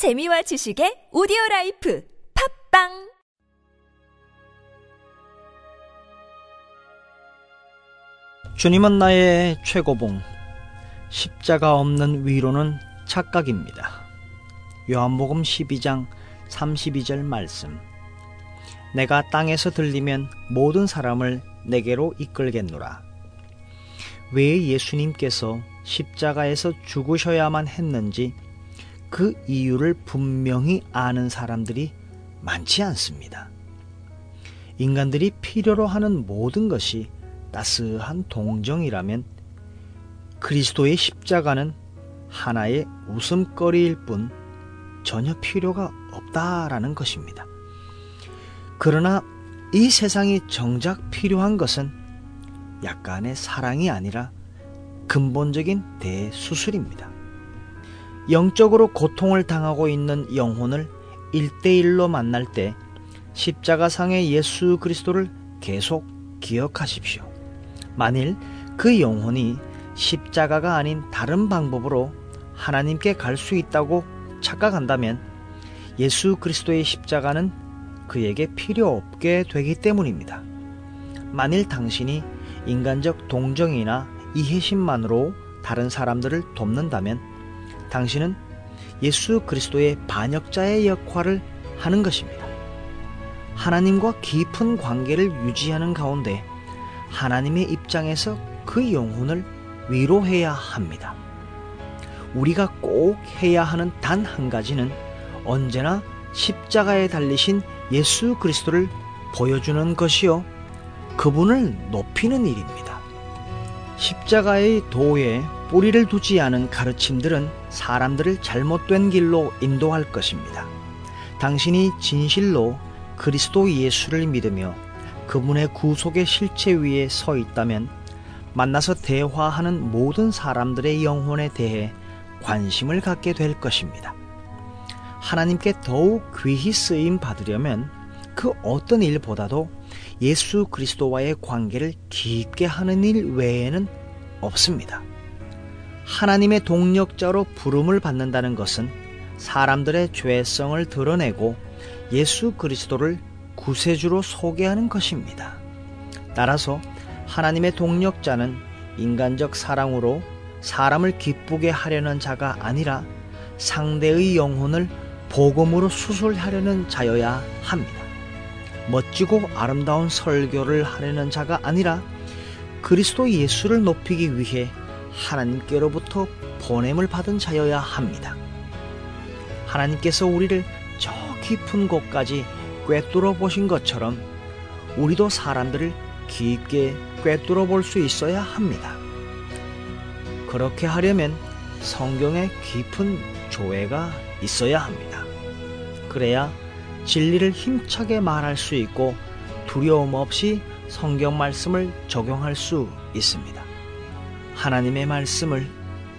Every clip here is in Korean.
재미와 지식의 오디오 life 팟빵 주님은 나의 최고봉, 십자가 없는 위로는 착각입니다. 요한복음 12장 32절 말씀. 내가 땅에서 들리면 모든 사람을 내게로 이끌겠노라. 왜 예수님께서 십자가에서 죽으셔야만 했는지 그 이유를 분명히 아는 사람들이 많지 않습니다. 인간들이 필요로 하는 모든 것이 따스한 동정이라면 그리스도의 십자가는 하나의 웃음거리일 뿐 전혀 필요가 없다라는 것입니다. 그러나 이 세상이 정작 필요한 것은 약간의 사랑이 아니라 근본적인 대수술입니다. 영적으로 고통을 당하고 있는 영혼을 일대일로 만날 때 십자가상의 예수 그리스도를 계속 기억하십시오. 만일 그 영혼이 십자가가 아닌 다른 방법으로 하나님께 갈 수 있다고 착각한다면 예수 그리스도의 십자가는 그에게 필요 없게 되기 때문입니다. 만일 당신이 인간적 동정이나 이해심만으로 다른 사람들을 돕는다면 당신은 예수 그리스도의 반역자의 역할을 하는 것입니다. 하나님과 깊은 관계를 유지하는 가운데 하나님의 입장에서 그 영혼을 위로해야 합니다. 우리가 꼭 해야 하는 단 한 가지는 언제나 십자가에 달리신 예수 그리스도를 보여주는 것이요. 그분을 높이는 일입니다. 십자가의 도에 뿌리를 두지 않은 가르침들은 사람들을 잘못된 길로 인도할 것입니다. 당신이 진실로 그리스도 예수를 믿으며 그분의 구속의 실체 위에 서 있다면 만나서 대화하는 모든 사람들의 영혼에 대해 관심을 갖게 될 것입니다. 하나님께 더욱 귀히 쓰임 받으려면 그 어떤 일보다도 예수 그리스도와의 관계를 깊게 하는 일 외에는 없습니다. 하나님의 동력자로 부름을 받는다는 것은 사람들의 죄성을 드러내고 예수 그리스도를 구세주로 소개하는 것입니다. 따라서 하나님의 동력자는 인간적 사랑으로 사람을 기쁘게 하려는 자가 아니라 상대의 영혼을 복음으로 수술하려는 자여야 합니다. 멋지고 아름다운 설교를 하려는 자가 아니라 그리스도 예수를 높이기 위해 하나님께로부터 보냄을 받은 자여야 합니다. 하나님께서 우리를 저 깊은 곳까지 꿰뚫어 보신 것처럼 우리도 사람들을 깊게 꿰뚫어 볼 수 있어야 합니다. 그렇게 하려면 성경에 깊은 조회가 있어야 합니다. 그래야 진리를 힘차게 말할 수 있고 두려움 없이 성경 말씀을 적용할 수 있습니다. 하나님의 말씀을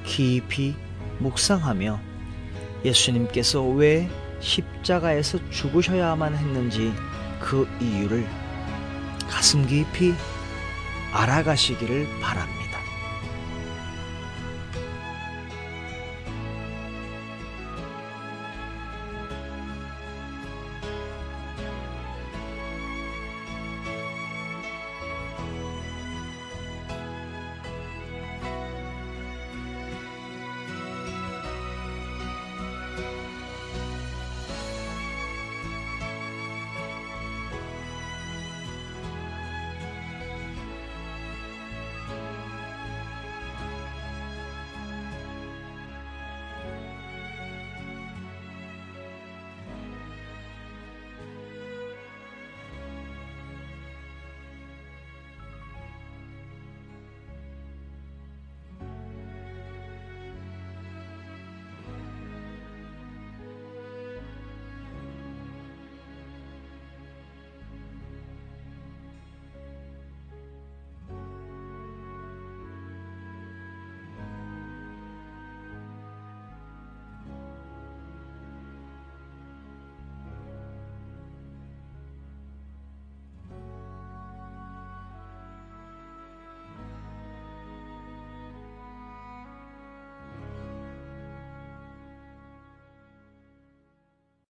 깊이 묵상하며 예수님께서 왜 십자가에서 죽으셔야만 했는지 그 이유를 가슴 깊이 알아가시기를 바랍니다.